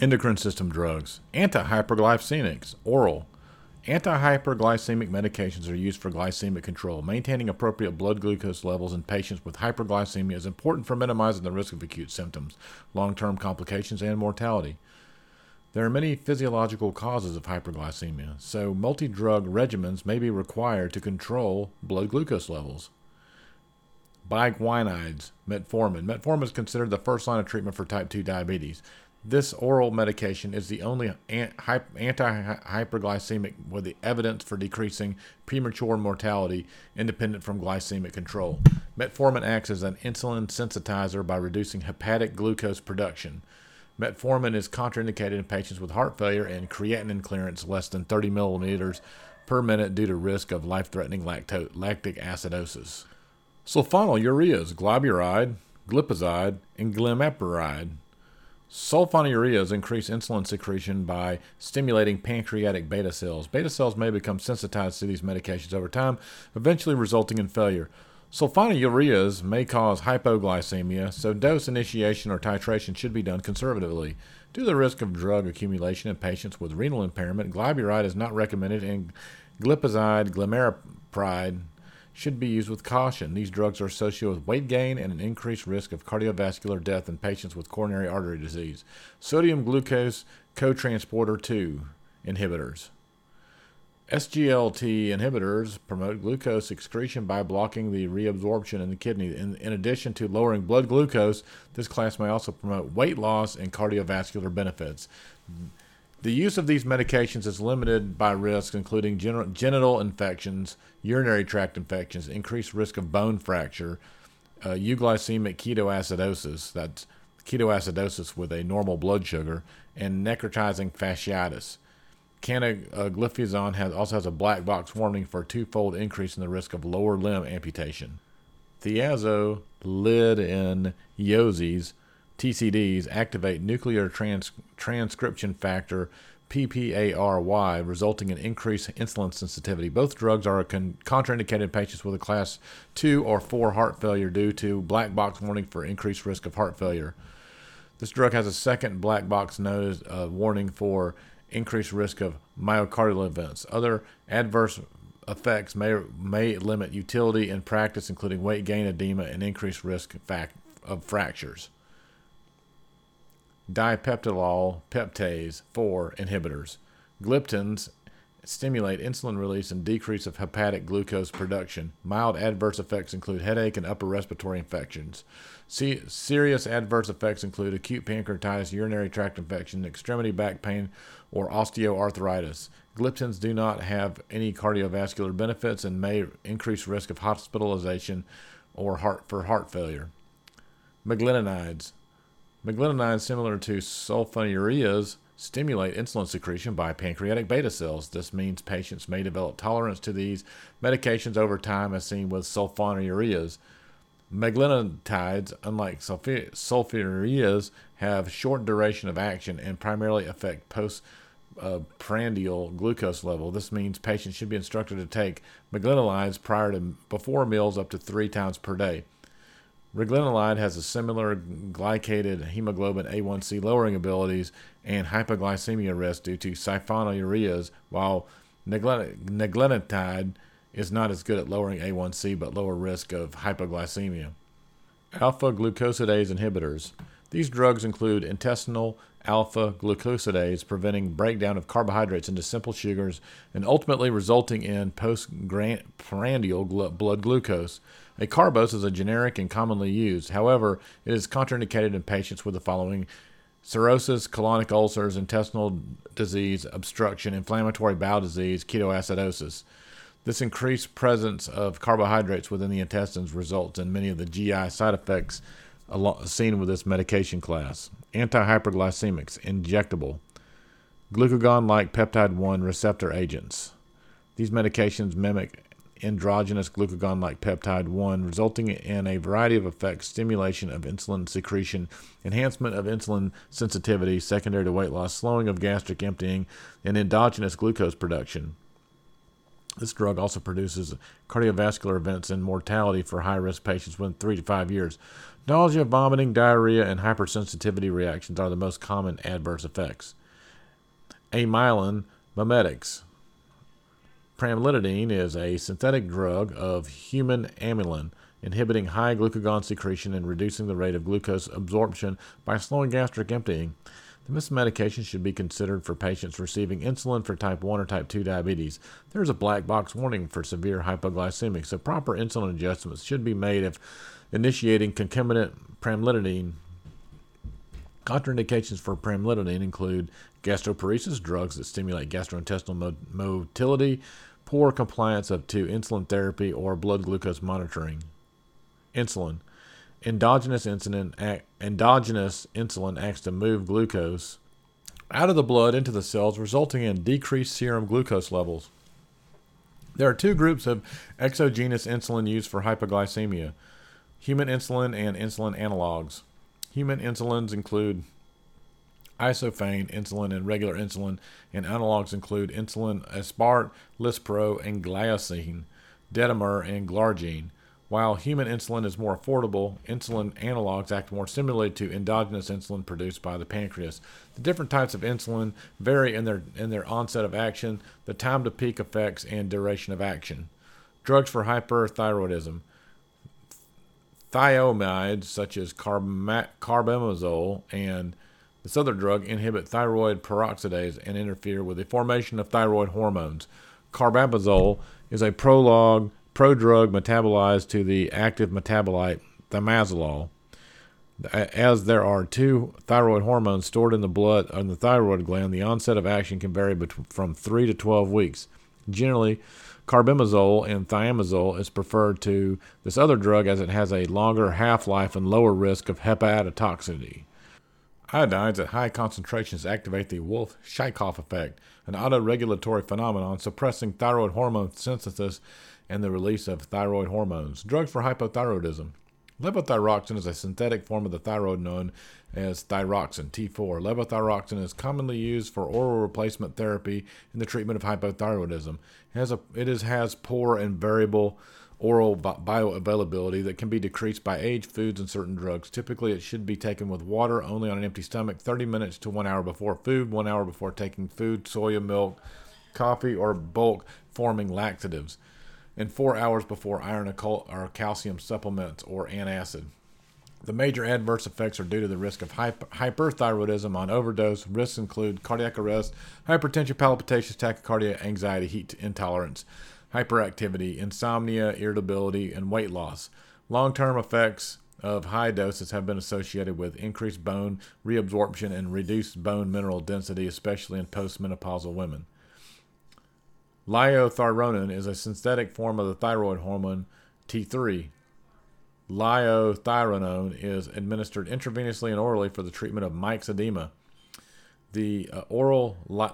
Endocrine system drugs, antihyperglycemics, oral. Antihyperglycemic medications are used for glycemic control. Maintaining appropriate blood glucose levels in patients with hyperglycemia is important for minimizing the risk of acute symptoms, long term complications, and mortality. There are many physiological causes of hyperglycemia, so multi drug regimens may be required to control blood glucose levels. Biguanides, metformin. Metformin is considered the first line of treatment for type 2 diabetes. This oral medication is the only anti-hyperglycemic with the evidence for decreasing premature mortality independent from glycemic control. Metformin acts as an insulin sensitizer by reducing hepatic glucose production. Metformin is contraindicated in patients with heart failure and creatinine clearance less than 30 milliliters per minute due to risk of life-threatening lacto- lactic acidosis. Sulfonylureas, glyburide, glipizide, and glimepiride. Sulfonylureas increase insulin secretion by stimulating pancreatic beta cells. Beta cells may become sensitized to these medications over time, eventually resulting in failure. Sulfonylureas may cause hypoglycemia, so dose initiation or titration should be done conservatively. Due to the risk of drug accumulation in patients with renal impairment, glyburide is not recommended and glipizide, glimepiride should be used with caution. These drugs are associated with weight gain and an increased risk of cardiovascular death in patients with coronary artery disease. Sodium glucose cotransporter 2 inhibitors. SGLT inhibitors promote glucose excretion by blocking the reabsorption in the kidney. In, in, addition to lowering blood glucose, this class may also promote weight loss and cardiovascular benefits. The use of these medications is limited by risks, including genital infections, urinary tract infections, increased risk of bone fracture, uh, euglycemic ketoacidosis, that's ketoacidosis with a normal blood sugar, and necrotizing fasciitis. Canagliflozin has, also has a black box warning for a twofold increase in the risk of lower limb amputation. Thiazolidinediones TZDs activate nuclear trans- transcription factor PPARY, resulting in increased insulin sensitivity. Both drugs are con- contraindicated in patients with a class 2 or 4 heart failure due to black box warning for increased risk of heart failure. This drug has a second black box notice uh, warning for increased risk of myocardial events. Other adverse effects may may limit utility in practice, including weight gain, edema, and increased risk of fractures dipeptidyl peptidase 4 inhibitors. Gliptins stimulate insulin release and decrease of hepatic glucose production. Mild adverse effects include headache and upper respiratory infections. Serious adverse effects include acute pancreatitis, urinary tract infection, extremity back pain, or osteoarthritis. Gliptins do not have any cardiovascular benefits and may increase risk of hospitalization or heart for heart failure. Meglitinides Meglitinides, similar to sulfonylureas, stimulate insulin secretion by pancreatic beta cells. This means patients may develop tolerance to these medications over time, as seen with sulfonylureas. Meglitinides, unlike sulfonylureas, have short duration of action and primarily affect post uh, prandial glucose level. This means patients should be instructed to take meglitinides prior to before meals up to three times per day. Repaglinide has a similar glycated hemoglobin A1C lowering abilities and hypoglycemia risk due to sulfonylureas, while nateglinide is not as good at lowering A1C but lower risk of hypoglycemia. Alpha glucosidase inhibitors. These drugs include intestinal alpha glucosidase, preventing breakdown of carbohydrates into simple sugars and ultimately resulting in postprandial blood glucose. A Acarbose is a generic and commonly used. However, it is contraindicated in patients with the following cirrhosis, colonic ulcers, intestinal disease, obstruction, inflammatory bowel disease, ketoacidosis. This increased presence of carbohydrates within the intestines results in many of the GI side effects seen with this medication class. Antihyperglycemics, injectable. Glucagon like peptide 1 receptor agents. These medications mimic endogenous glucagon like peptide 1, resulting in a variety of effects stimulation of insulin secretion, enhancement of insulin sensitivity, secondary to weight loss, slowing of gastric emptying, and endogenous glucose production. This drug also produces cardiovascular events and mortality for high risk patients within three to five years. Nausea, vomiting, diarrhea, and hypersensitivity reactions are the most common adverse effects. Amylin mimetics. Pramlintide is a synthetic drug of human amylin, inhibiting high glucagon secretion and reducing the rate of glucose absorption by slowing gastric emptying. This medication should be considered for patients receiving insulin for type 1 or type 2 diabetes. There is a black box warning for severe hypoglycemic, so proper insulin adjustments should be made if initiating concomitant pramlintide. Contraindications for pramlintide include gastroparesis, drugs that stimulate gastrointestinal motility, poor compliance up to insulin therapy, or blood glucose monitoring. Insulin. Endogenous insulin, endogenous insulin acts to move glucose out of the blood into the cells, resulting in decreased serum glucose levels. There are two groups of exogenous insulin used for hypoglycemia human insulin and insulin analogs. Human insulins include isophane insulin and regular insulin, and analogs include insulin aspart, lispro, and glulisine, detamers, and glargine. While human insulin is more affordable, insulin analogs act more similarly to endogenous insulin produced by the pancreas. The different types of insulin vary in their in their onset of action, the time to peak effects, and duration of action. Drugs for hyperthyroidism. Thionamides such as carbimazole and this other drug inhibit thyroid peroxidase and interfere with the formation of thyroid hormones. Carbimazole is a prologue prodrug metabolized to the active metabolite thiamazole. As there are two thyroid hormones stored in the blood in the thyroid gland, the onset of action can vary from 3 to 12 weeks. Generally, carbimazole and thiamazole is preferred to this other drug as it has a longer half-life and lower risk of hepatotoxicity. Iodines at high concentrations activate the Wolff-Chaikoff effect, an autoregulatory phenomenon suppressing thyroid hormone synthesis and the release of thyroid hormones. Drug for hypothyroidism. Levothyroxine is a synthetic form of the thyroid known as thyroxine, T4. Levothyroxine is commonly used for oral replacement therapy in the treatment of hypothyroidism. It has, a, it is, has poor and variable oral bioavailability that can be decreased by age, foods, and certain drugs. Typically, it should be taken with water only on an empty stomach 30 minutes to one hour before food, one hour before taking food, soya milk, coffee, or bulk forming laxatives and four hours before iron or calcium supplements or antacid. The major adverse effects are due to the risk of hyperthyroidism on overdose. Risks include cardiac arrest, hypertension, palpitations, tachycardia, anxiety, heat intolerance, hyperactivity, insomnia, irritability, and weight loss. Long term effects of high doses have been associated with increased bone reabsorption and reduced bone mineral density, especially in postmenopausal women. Liothyronine is a synthetic form of the thyroid hormone T3. Liothyronine is administered intravenously and orally for the treatment of myxedema. The uh, oral li-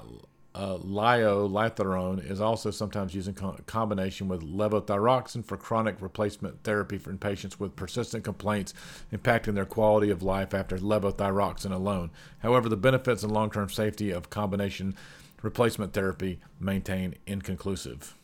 uh, liolithironine is also sometimes used in co- combination with levothyroxine for chronic replacement therapy for patients with persistent complaints impacting their quality of life after levothyroxine alone. However, the benefits and long term safety of combination replacement therapy maintain inconclusive.